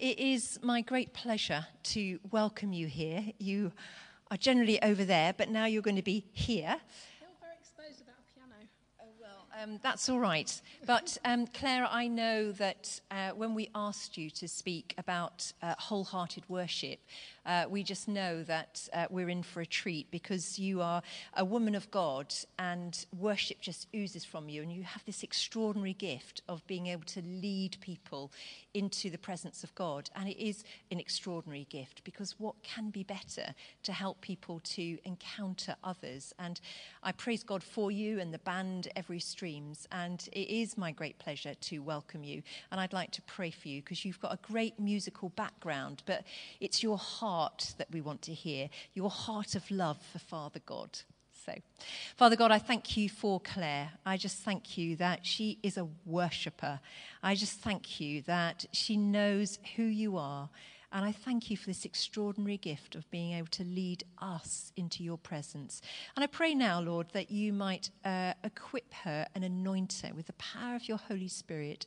It is my great pleasure to welcome you here. You are generally over there, but now you're going to be here. Feel very exposed about a piano. Oh, well, um, that's all right. But um, Claire, I know that uh, when we asked you to speak about uh, wholehearted worship, uh, we just know that uh, we're in for a treat because you are a woman of God and worship just oozes from you. And you have this extraordinary gift of being able to lead people into the presence of God. And it is an extraordinary gift because what can be better to help people to encounter others? And I praise God for you and the band Every Streams. And it is my great pleasure to welcome you. And I'd like to pray for you because you've got a great musical background, but it's your heart heart that we want to hear, your heart of love for Father God. So, Father God, I thank you for Claire. I just thank you that she is a worshipper. I just thank you that she knows who you are. And I thank you for this extraordinary gift of being able to lead us into your presence. And I pray now, Lord, that you might uh, equip her and anoint her with the power of your Holy Spirit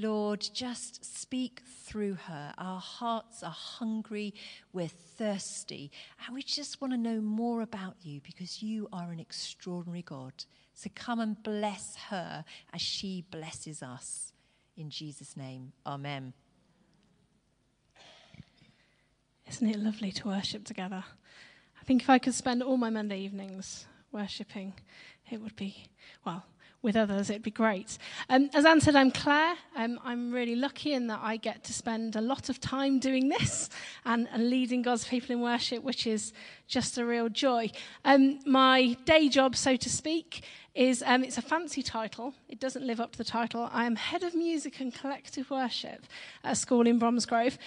Lord, just speak through her. Our hearts are hungry, we're thirsty, and we just want to know more about you because you are an extraordinary God. So come and bless her as she blesses us. In Jesus' name, amen. Isn't it lovely to worship together? I think if I could spend all my Monday evenings worshipping, it would be, well, with others, it'd be great. Um, as Anne said, I'm Claire. Um, I'm really lucky in that I get to spend a lot of time doing this and, and leading God's people in worship, which is just a real joy. Um, my day job, so to speak, is um, it's a fancy title. It doesn't live up to the title. I am head of music and collective worship at a school in Bromsgrove.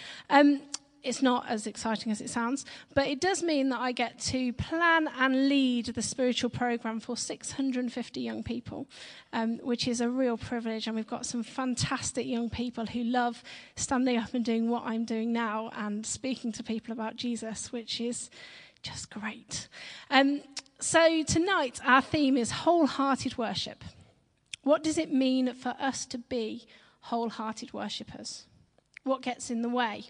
It's not as exciting as it sounds, but it does mean that I get to plan and lead the spiritual program for 650 young people, um, which is a real privilege. And we've got some fantastic young people who love standing up and doing what I'm doing now and speaking to people about Jesus, which is just great. Um, so tonight, our theme is wholehearted worship. What does it mean for us to be wholehearted worshippers? What gets in the way?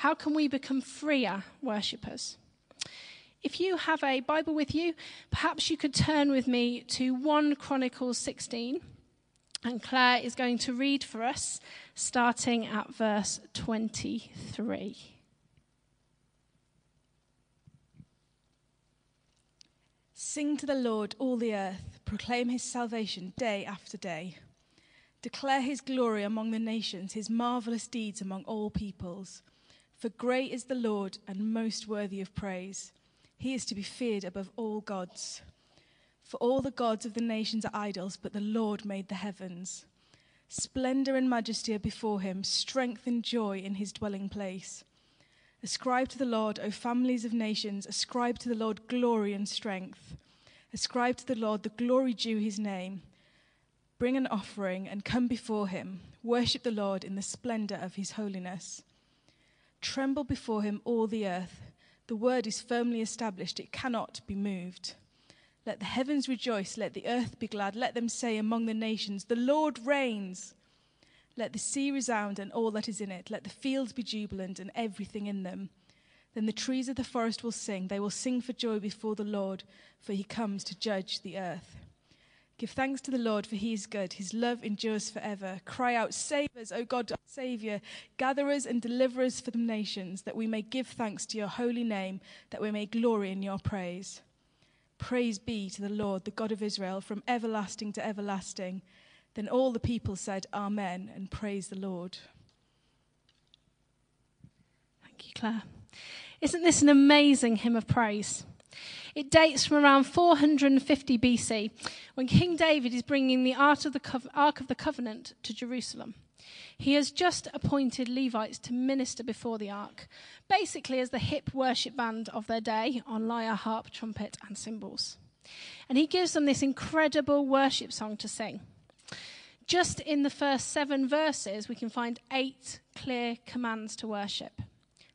How can we become freer worshippers? If you have a Bible with you, perhaps you could turn with me to 1 Chronicles 16. And Claire is going to read for us, starting at verse 23. Sing to the Lord, all the earth, proclaim his salvation day after day. Declare his glory among the nations, his marvelous deeds among all peoples. For great is the Lord and most worthy of praise. He is to be feared above all gods. For all the gods of the nations are idols, but the Lord made the heavens. Splendor and majesty are before him, strength and joy in his dwelling place. Ascribe to the Lord, O families of nations, ascribe to the Lord glory and strength. Ascribe to the Lord the glory due his name. Bring an offering and come before him. Worship the Lord in the splendor of his holiness. Tremble before him, all the earth. The word is firmly established, it cannot be moved. Let the heavens rejoice, let the earth be glad, let them say among the nations, The Lord reigns. Let the sea resound and all that is in it, let the fields be jubilant and everything in them. Then the trees of the forest will sing, they will sing for joy before the Lord, for he comes to judge the earth. Give thanks to the Lord, for he is good. His love endures forever. Cry out, Save us, O God, our Saviour. Gather us and deliver us for the nations, that we may give thanks to your holy name, that we may glory in your praise. Praise be to the Lord, the God of Israel, from everlasting to everlasting. Then all the people said, Amen, and praise the Lord. Thank you, Claire. Isn't this an amazing hymn of praise? It dates from around 450 BC, when King David is bringing the Ark of the, Co- Ark of the Covenant to Jerusalem. He has just appointed Levites to minister before the ark, basically as the hip worship band of their day on lyre, harp, trumpet, and cymbals. And he gives them this incredible worship song to sing. Just in the first seven verses, we can find eight clear commands to worship.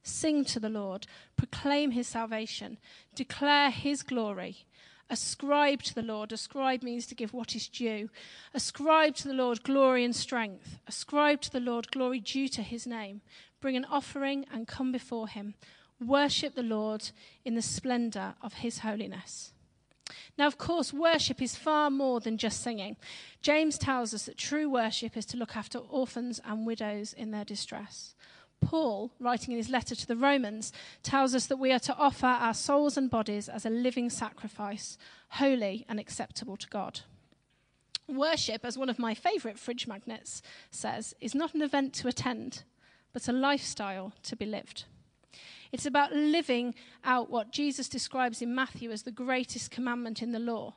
Sing to the Lord, proclaim his salvation, declare his glory, Ascribe to the Lord. Ascribe means to give what is due. Ascribe to the Lord glory and strength. Ascribe to the Lord glory due to his name. Bring an offering and come before him. Worship the Lord in the splendor of his holiness. Now, of course, worship is far more than just singing. James tells us that true worship is to look after orphans and widows in their distress. Paul, writing in his letter to the Romans, tells us that we are to offer our souls and bodies as a living sacrifice, holy and acceptable to God. Worship, as one of my favourite fridge magnets says, is not an event to attend, but a lifestyle to be lived. It's about living out what Jesus describes in Matthew as the greatest commandment in the law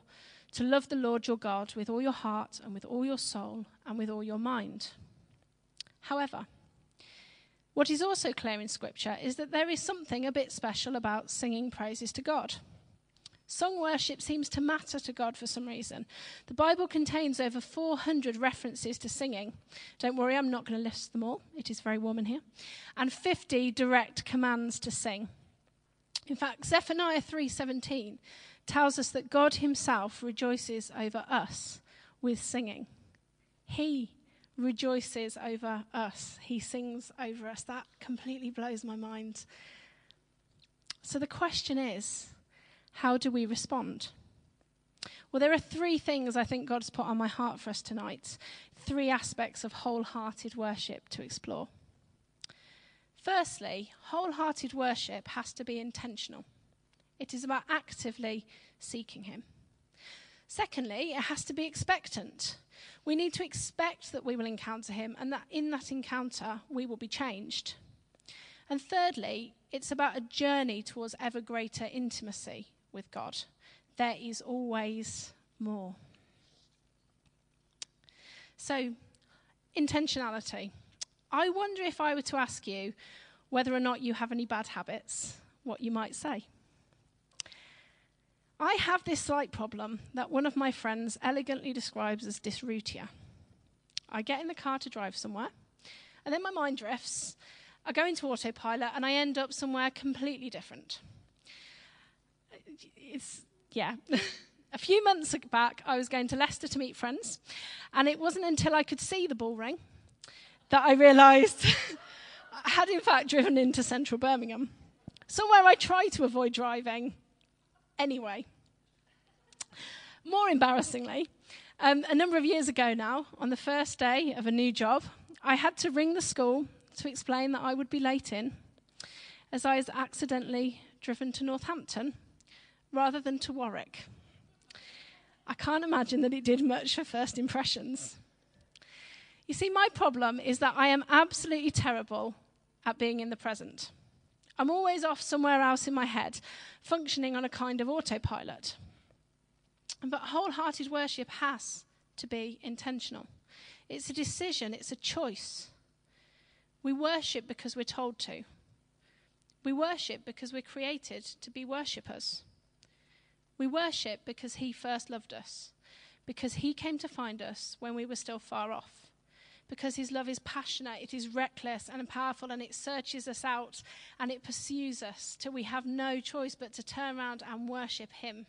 to love the Lord your God with all your heart and with all your soul and with all your mind. However, what is also clear in Scripture is that there is something a bit special about singing praises to God. Song worship seems to matter to God for some reason. The Bible contains over 400 references to singing. Don't worry, I'm not going to list them all. It is very warm in here. And 50 direct commands to sing. In fact, Zephaniah 3:17 tells us that God himself rejoices over us with singing. He rejoices over us. He sings over us. That completely blows my mind. So the question is, how do we respond? Well, there are three things I think God's put on my heart for us tonight. Three aspects of wholehearted worship to explore. Firstly, wholehearted worship has to be intentional, it is about actively seeking Him. Secondly, it has to be expectant. We need to expect that we will encounter Him and that in that encounter we will be changed. And thirdly, it's about a journey towards ever greater intimacy with God. There is always more. So, intentionality. I wonder if I were to ask you whether or not you have any bad habits, what you might say. I have this slight problem that one of my friends elegantly describes as dysreutia. I get in the car to drive somewhere, and then my mind drifts. I go into autopilot, and I end up somewhere completely different it's, yeah. a few months back, I was going to Leicester to meet friends, and it wasn't until I could see the bullring that I realised I had, in fact, driven into central Birmingham, somewhere I try to avoid driving anyway. More embarrassingly, um, a number of years ago now, on the first day of a new job, I had to ring the school to explain that I would be late in, as I was accidentally driven to Northampton rather than to Warwick. I can't imagine that it did much for first impressions. You see, my problem is that I am absolutely terrible at being in the present. I'm always off somewhere else in my head, functioning on a kind of autopilot. But wholehearted worship has to be intentional. It's a decision, it's a choice. We worship because we're told to. We worship because we're created to be worshippers. We worship because He first loved us, because He came to find us when we were still far off, because His love is passionate, it is reckless and powerful, and it searches us out and it pursues us till we have no choice but to turn around and worship Him.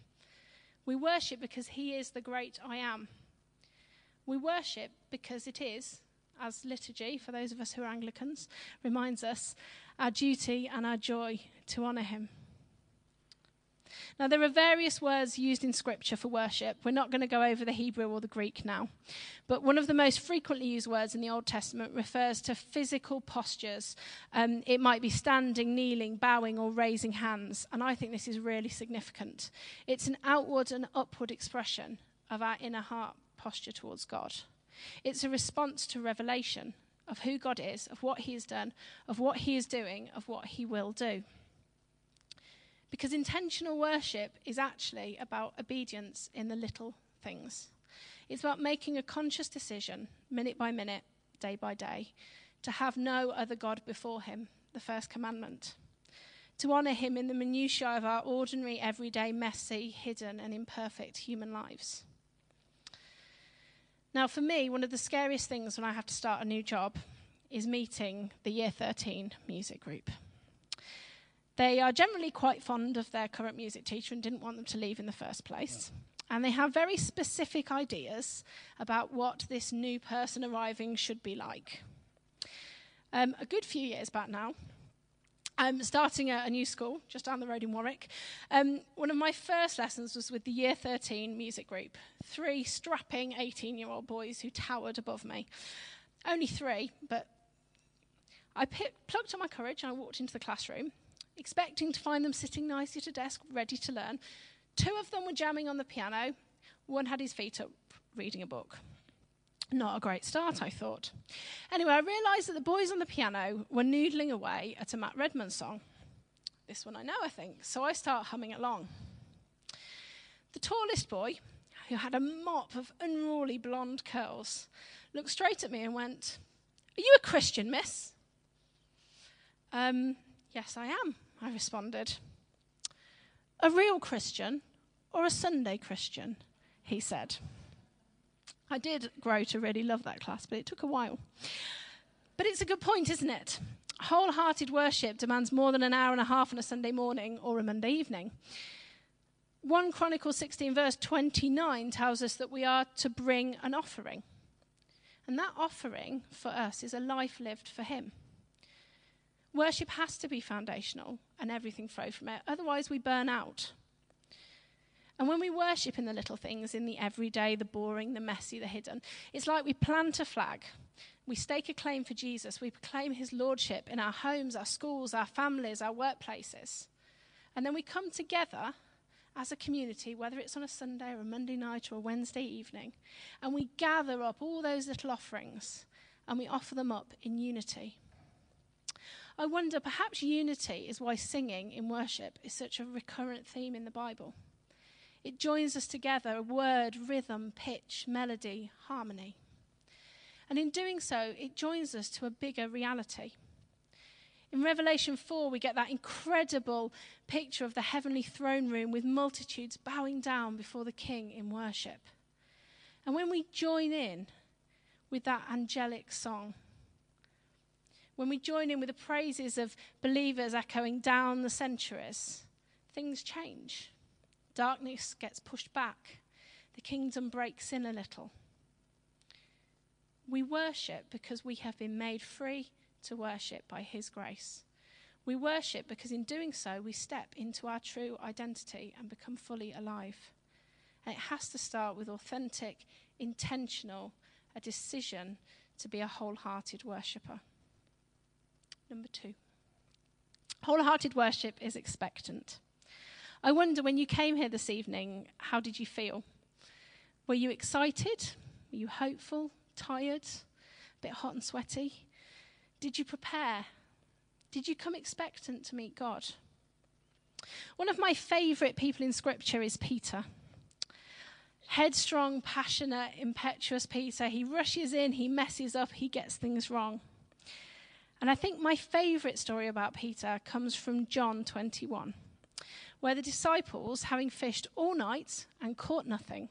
We worship because He is the great I am. We worship because it is, as liturgy, for those of us who are Anglicans, reminds us, our duty and our joy to honour Him. Now, there are various words used in Scripture for worship. We're not going to go over the Hebrew or the Greek now. But one of the most frequently used words in the Old Testament refers to physical postures. Um, it might be standing, kneeling, bowing, or raising hands. And I think this is really significant. It's an outward and upward expression of our inner heart posture towards God. It's a response to revelation of who God is, of what He has done, of what He is doing, of what He will do. Because intentional worship is actually about obedience in the little things. It's about making a conscious decision, minute by minute, day by day, to have no other God before Him, the first commandment. To honour Him in the minutiae of our ordinary, everyday, messy, hidden, and imperfect human lives. Now, for me, one of the scariest things when I have to start a new job is meeting the Year 13 music group. They are generally quite fond of their current music teacher and didn't want them to leave in the first place. And they have very specific ideas about what this new person arriving should be like. Um, a good few years back now, I'm starting a, a, new school just down the road in Warwick. Um, one of my first lessons was with the Year 13 music group. Three strapping 18 year old boys who towered above me. Only three, but I plucked up my courage and I walked into the classroom, expecting to find them sitting nicely at a desk, ready to learn. Two of them were jamming on the piano, one had his feet up, reading a book. Not a great start, I thought. Anyway, I realised that the boys on the piano were noodling away at a Matt Redman song. This one I know, I think. So I start humming along. The tallest boy, who had a mop of unruly blonde curls, looked straight at me and went, Are you a Christian, miss? Um, yes, I am, I responded. A real Christian or a Sunday Christian? He said. I did grow to really love that class, but it took a while. But it's a good point, isn't it? Wholehearted worship demands more than an hour and a half on a Sunday morning or a Monday evening. 1 Chronicles 16, verse 29 tells us that we are to bring an offering. And that offering for us is a life lived for Him. Worship has to be foundational and everything flow from it. Otherwise, we burn out. And when we worship in the little things, in the everyday, the boring, the messy, the hidden, it's like we plant a flag. We stake a claim for Jesus. We proclaim his lordship in our homes, our schools, our families, our workplaces. And then we come together as a community, whether it's on a Sunday or a Monday night or a Wednesday evening, and we gather up all those little offerings and we offer them up in unity. I wonder, perhaps unity is why singing in worship is such a recurrent theme in the Bible. It joins us together word, rhythm, pitch, melody, harmony. And in doing so, it joins us to a bigger reality. In Revelation 4, we get that incredible picture of the heavenly throne room with multitudes bowing down before the King in worship. And when we join in with that angelic song, when we join in with the praises of believers echoing down the centuries, things change. Darkness gets pushed back. The kingdom breaks in a little. We worship because we have been made free to worship by His grace. We worship because in doing so, we step into our true identity and become fully alive. And it has to start with authentic, intentional, a decision to be a wholehearted worshipper. Number two, wholehearted worship is expectant. I wonder when you came here this evening, how did you feel? Were you excited? Were you hopeful? Tired? A bit hot and sweaty? Did you prepare? Did you come expectant to meet God? One of my favourite people in Scripture is Peter. Headstrong, passionate, impetuous Peter. He rushes in, he messes up, he gets things wrong. And I think my favourite story about Peter comes from John 21 where the disciples, having fished all night and caught nothing,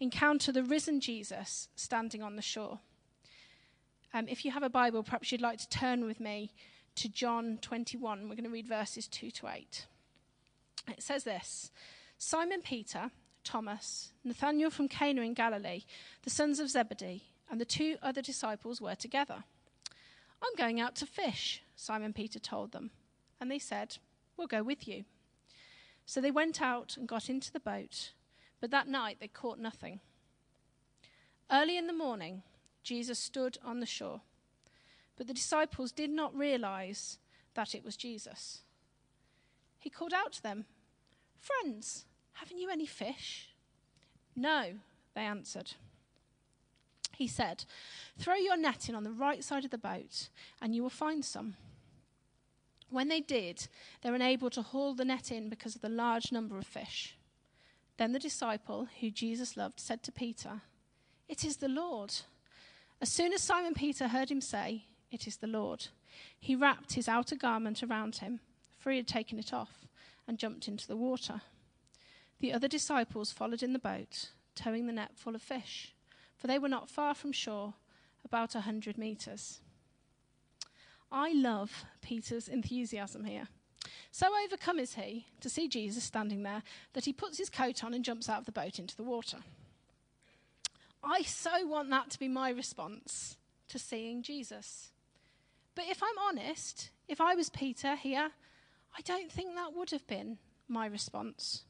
encounter the risen Jesus standing on the shore. Um, if you have a Bible, perhaps you'd like to turn with me to John 21. We're going to read verses 2 to 8. It says this Simon Peter, Thomas, Nathanael from Cana in Galilee, the sons of Zebedee, and the two other disciples were together. I'm going out to fish, Simon Peter told them. And they said, We'll go with you. So they went out and got into the boat, but that night they caught nothing. Early in the morning, Jesus stood on the shore, but the disciples did not realize that it was Jesus. He called out to them, Friends, haven't you any fish? No, they answered. He said, Throw your net in on the right side of the boat, and you will find some. When they did, they were unable to haul the net in because of the large number of fish. Then the disciple, who Jesus loved, said to Peter, It is the Lord. As soon as Simon Peter heard him say, It is the Lord, he wrapped his outer garment around him, for he had taken it off, and jumped into the water. The other disciples followed in the boat, towing the net full of fish, for they were not far from shore, about a hundred metres. I love Peter's enthusiasm here. So overcome is he to see Jesus standing there that he puts his coat on and jumps out of the boat into the water. I so want that to be my response to seeing Jesus. But if I'm honest, if I was Peter here, I don't think that would have been my response.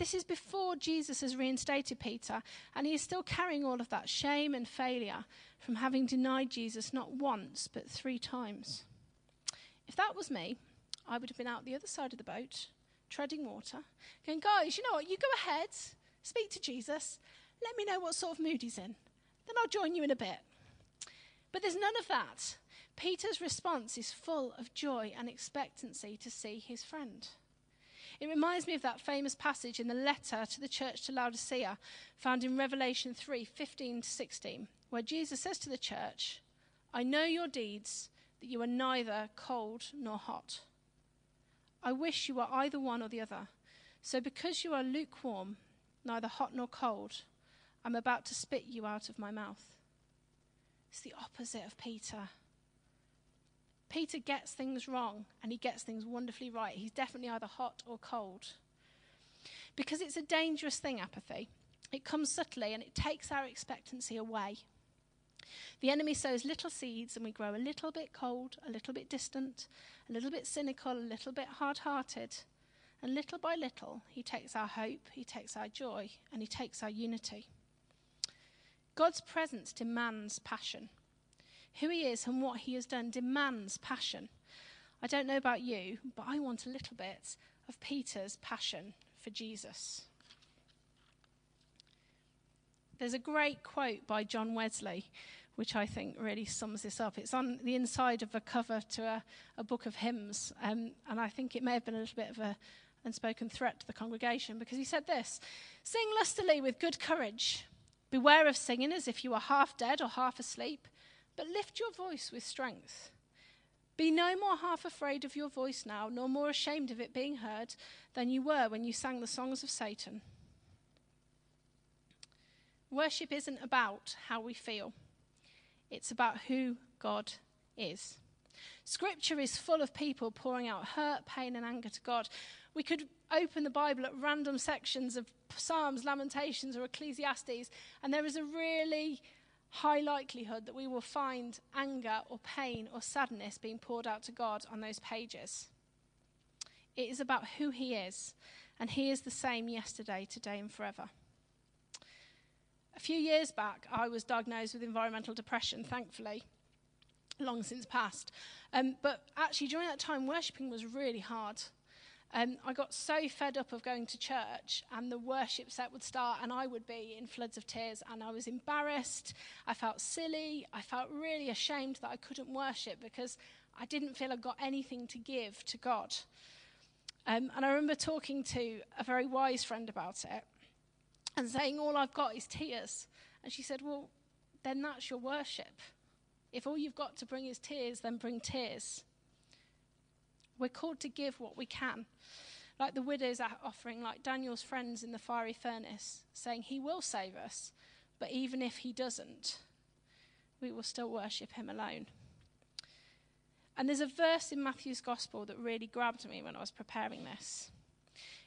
This is before Jesus has reinstated Peter, and he is still carrying all of that shame and failure from having denied Jesus not once, but three times. If that was me, I would have been out the other side of the boat, treading water, going, Guys, you know what? You go ahead, speak to Jesus, let me know what sort of mood he's in. Then I'll join you in a bit. But there's none of that. Peter's response is full of joy and expectancy to see his friend. It reminds me of that famous passage in the letter to the church to Laodicea, found in Revelation 3 15 to 16, where Jesus says to the church, I know your deeds, that you are neither cold nor hot. I wish you were either one or the other. So because you are lukewarm, neither hot nor cold, I'm about to spit you out of my mouth. It's the opposite of Peter. Peter gets things wrong and he gets things wonderfully right. He's definitely either hot or cold. Because it's a dangerous thing, apathy. It comes subtly and it takes our expectancy away. The enemy sows little seeds and we grow a little bit cold, a little bit distant, a little bit cynical, a little bit hard hearted. And little by little, he takes our hope, he takes our joy, and he takes our unity. God's presence demands passion. Who he is and what he has done demands passion. I don't know about you, but I want a little bit of Peter's passion for Jesus. There's a great quote by John Wesley, which I think really sums this up. It's on the inside of a cover to a, a book of hymns, um, and I think it may have been a little bit of a unspoken threat to the congregation because he said this Sing lustily with good courage. Beware of singing as if you are half dead or half asleep but lift your voice with strength. Be no more half afraid of your voice now, nor more ashamed of it being heard than you were when you sang the songs of Satan. Worship isn't about how we feel, it's about who God is. Scripture is full of people pouring out hurt, pain, and anger to God. We could open the Bible at random sections of Psalms, Lamentations, or Ecclesiastes, and there is a really high likelihood that we will find anger or pain or sadness being poured out to God on those pages. It is about who He is, and He is the same yesterday, today, and forever. A few years back, I was diagnosed with environmental depression, thankfully, long since past. Um, but actually, during that time, worshipping was really hard. Um, I got so fed up of going to church, and the worship set would start, and I would be in floods of tears, and I was embarrassed. I felt silly. I felt really ashamed that I couldn't worship because I didn't feel I got anything to give to God. Um, and I remember talking to a very wise friend about it and saying, All I've got is tears. And she said, Well, then that's your worship. If all you've got to bring is tears, then bring tears. We're called to give what we can. Like the widow's offering, like Daniel's friends in the fiery furnace, saying, He will save us, but even if He doesn't, we will still worship Him alone. And there's a verse in Matthew's Gospel that really grabbed me when I was preparing this.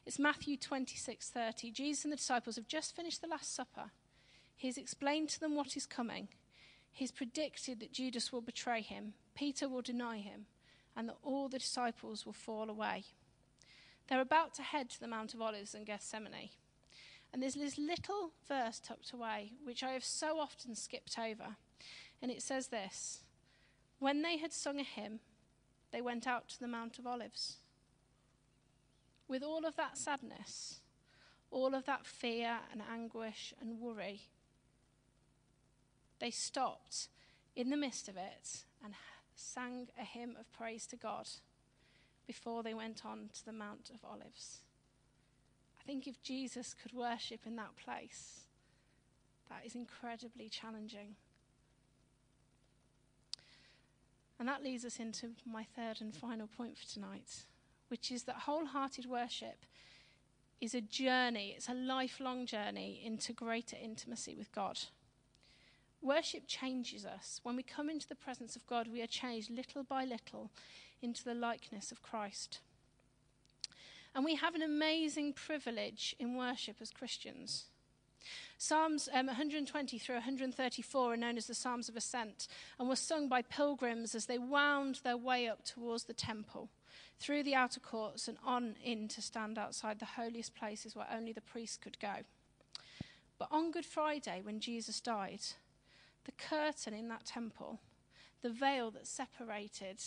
It's Matthew 26:30. Jesus and the disciples have just finished the Last Supper. He's explained to them what is coming. He's predicted that Judas will betray him, Peter will deny him, and that all the disciples will fall away. They're about to head to the Mount of Olives and Gethsemane. And there's this little verse tucked away, which I have so often skipped over. And it says this When they had sung a hymn, they went out to the Mount of Olives. With all of that sadness, all of that fear and anguish and worry, they stopped in the midst of it and sang a hymn of praise to God before they went on to the Mount of Olives. I think if Jesus could worship in that place, that is incredibly challenging. And that leads us into my third and final point for tonight, which is that wholehearted worship is a journey, it's a lifelong journey into greater intimacy with God. Worship changes us. When we come into the presence of God, we are changed little by little into the likeness of Christ. And we have an amazing privilege in worship as Christians. Psalms um, 120 through 134 are known as the Psalms of Ascent and were sung by pilgrims as they wound their way up towards the temple, through the outer courts, and on in to stand outside the holiest places where only the priests could go. But on Good Friday, when Jesus died, the curtain in that temple, the veil that separated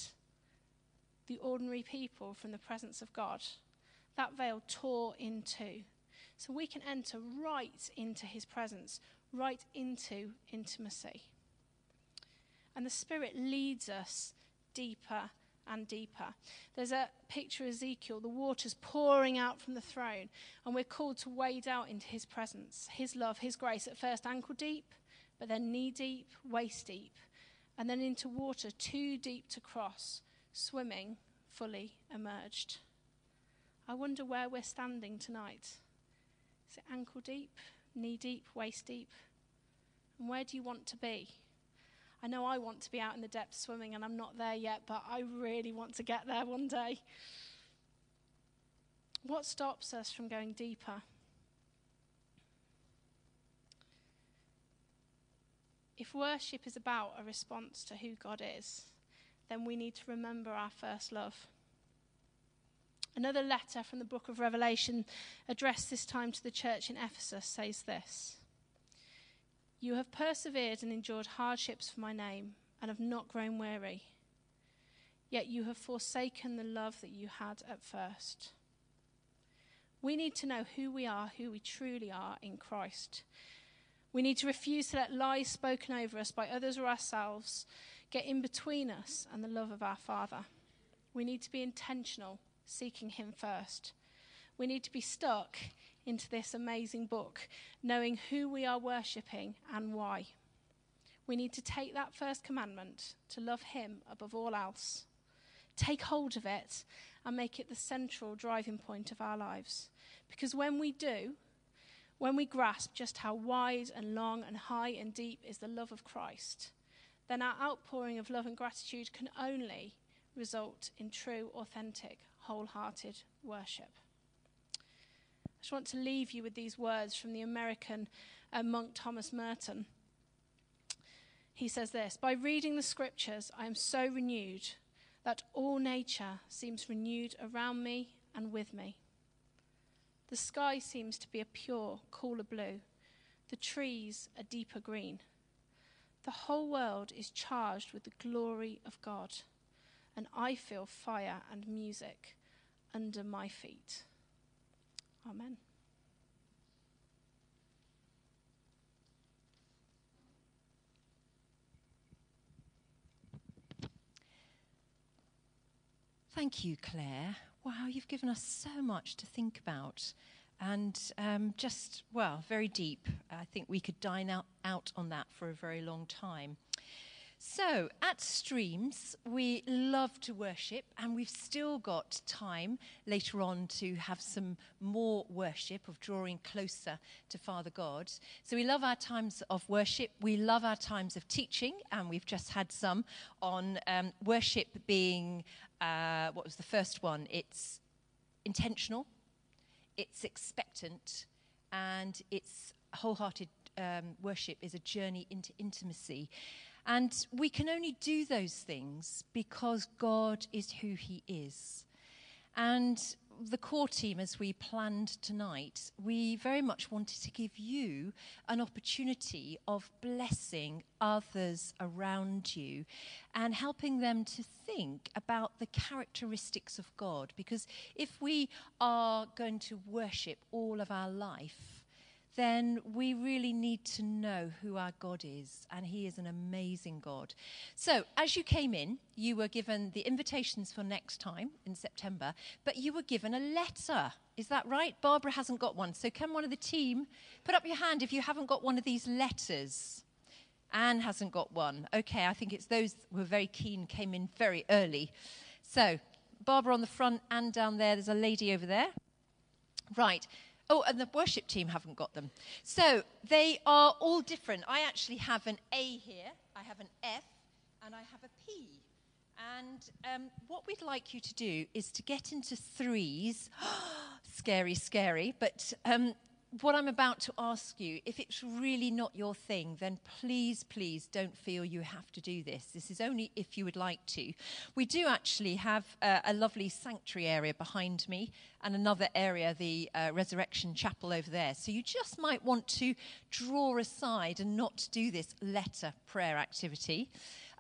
the ordinary people from the presence of God, that veil tore in two. So we can enter right into his presence, right into intimacy. And the Spirit leads us deeper and deeper. There's a picture of Ezekiel, the waters pouring out from the throne, and we're called to wade out into his presence, his love, his grace, at first ankle deep, but then knee deep, waist deep, and then into water too deep to cross, swimming fully emerged. I wonder where we're standing tonight. Is it ankle deep, knee deep, waist deep? And where do you want to be? I know I want to be out in the depths swimming, and I'm not there yet, but I really want to get there one day. What stops us from going deeper? If worship is about a response to who God is, then we need to remember our first love. Another letter from the book of Revelation, addressed this time to the church in Ephesus, says this You have persevered and endured hardships for my name and have not grown weary. Yet you have forsaken the love that you had at first. We need to know who we are, who we truly are in Christ. We need to refuse to let lies spoken over us by others or ourselves get in between us and the love of our Father. We need to be intentional seeking Him first. We need to be stuck into this amazing book, knowing who we are worshipping and why. We need to take that first commandment to love Him above all else, take hold of it, and make it the central driving point of our lives. Because when we do, when we grasp just how wide and long and high and deep is the love of Christ, then our outpouring of love and gratitude can only result in true, authentic wholehearted worship. I just want to leave you with these words from the American uh, monk Thomas Merton. He says this By reading the scriptures, I am so renewed that all nature seems renewed around me and with me. The sky seems to be a pure, cooler blue, the trees a deeper green. The whole world is charged with the glory of God and I feel fire and music under my feet. Amen. Thank you, Claire. Wow, you've given us so much to think about. And um, just, well, very deep. I think we could dine out, out on that for a very long time. So, at Streams, we love to worship, and we've still got time later on to have some more worship, of drawing closer to Father God. So, we love our times of worship, we love our times of teaching, and we've just had some on um, worship being uh, what was the first one? It's intentional, it's expectant, and it's wholehearted um, worship is a journey into intimacy. And we can only do those things because God is who He is. And the core team, as we planned tonight, we very much wanted to give you an opportunity of blessing others around you and helping them to think about the characteristics of God. Because if we are going to worship all of our life, then we really need to know who our God is, and He is an amazing God. So, as you came in, you were given the invitations for next time in September, but you were given a letter. Is that right? Barbara hasn't got one. So, can one of the team put up your hand if you haven't got one of these letters? Anne hasn't got one. Okay, I think it's those who are very keen, came in very early. So, Barbara on the front and down there, there's a lady over there. Right. Oh, and the worship team haven't got them. So they are all different. I actually have an A here, I have an F, and I have a P. And um, what we'd like you to do is to get into threes. scary, scary. But um, what I'm about to ask you, if it's really not your thing, then please, please don't feel you have to do this. This is only if you would like to. We do actually have uh, a lovely sanctuary area behind me and another area, the uh, Resurrection Chapel over there. So you just might want to draw aside and not do this letter prayer activity.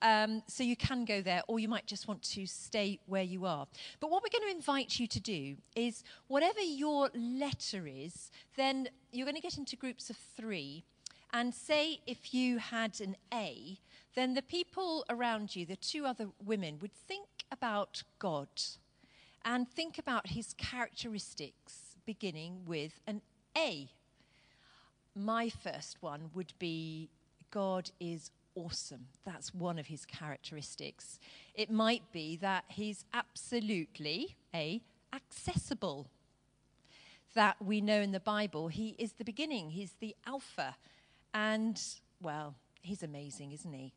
Um, so you can go there, or you might just want to stay where you are. But what we're going to invite you to do is whatever your letter is, then you're going to get into groups of three. And say if you had an A, then the people around you, the two other women, would think about God and think about his characteristics beginning with an A. My first one would be God is awesome. That's one of his characteristics. It might be that he's absolutely a accessible. That we know in the Bible, he is the beginning, he's the Alpha. And, well, he's amazing, isn't he?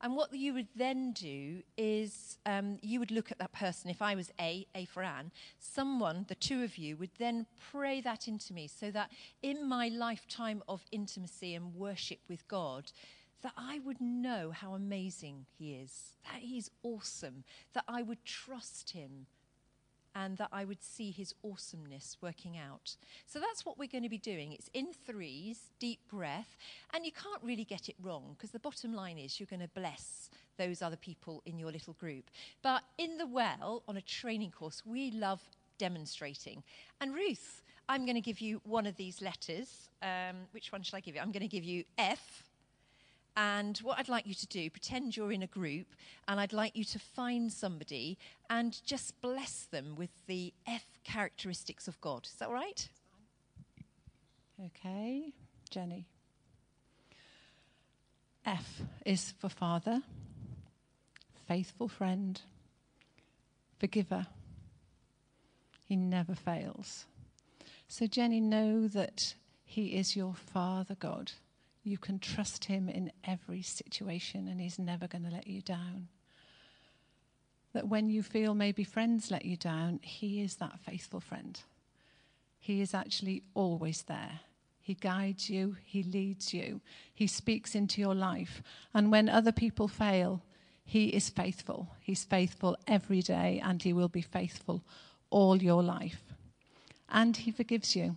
And what you would then do is um, you would look at that person. If I was A, A for Anne, someone, the two of you, would then pray that into me so that in my lifetime of intimacy and worship with God, that I would know how amazing He is, that He's awesome, that I would trust Him, and that I would see His awesomeness working out. So that's what we're going to be doing. It's in threes, deep breath, and you can't really get it wrong because the bottom line is you're going to bless those other people in your little group. But in the well, on a training course, we love demonstrating. And Ruth, I'm going to give you one of these letters. Um, which one shall I give you? I'm going to give you F and what I'd like you to do, pretend you're in a group, and I'd like you to find somebody and just bless them with the F characteristics of God. Is that all right? Okay, Jenny. F is for Father, faithful friend, forgiver. He never fails. So, Jenny, know that He is your Father God you can trust him in every situation and he's never going to let you down. That when you feel maybe friends let you down, he is that faithful friend. He is actually always there. He guides you, he leads you, he speaks into your life. And when other people fail, he is faithful. He's faithful every day and he will be faithful all your life. And he forgives you.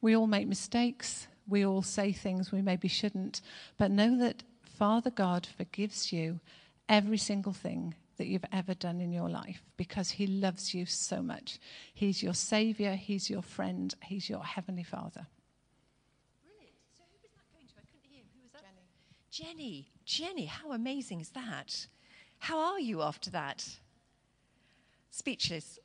We all make mistakes we all say things we maybe shouldn't, but know that Father God forgives you every single thing that you've ever done in your life because He loves you so much. He's your Savior, He's your friend, He's your Heavenly Father. Brilliant. So, who was that going to? I couldn't hear. Who was that? Jenny. Jenny. Jenny, how amazing is that? How are you after that? Speechless.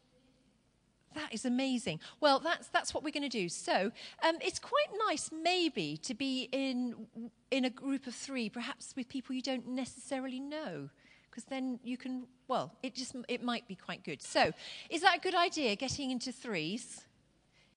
That is amazing. Well, that's that's what we're going to do. So um, it's quite nice, maybe, to be in in a group of three, perhaps with people you don't necessarily know, because then you can. Well, it just it might be quite good. So, is that a good idea? Getting into threes.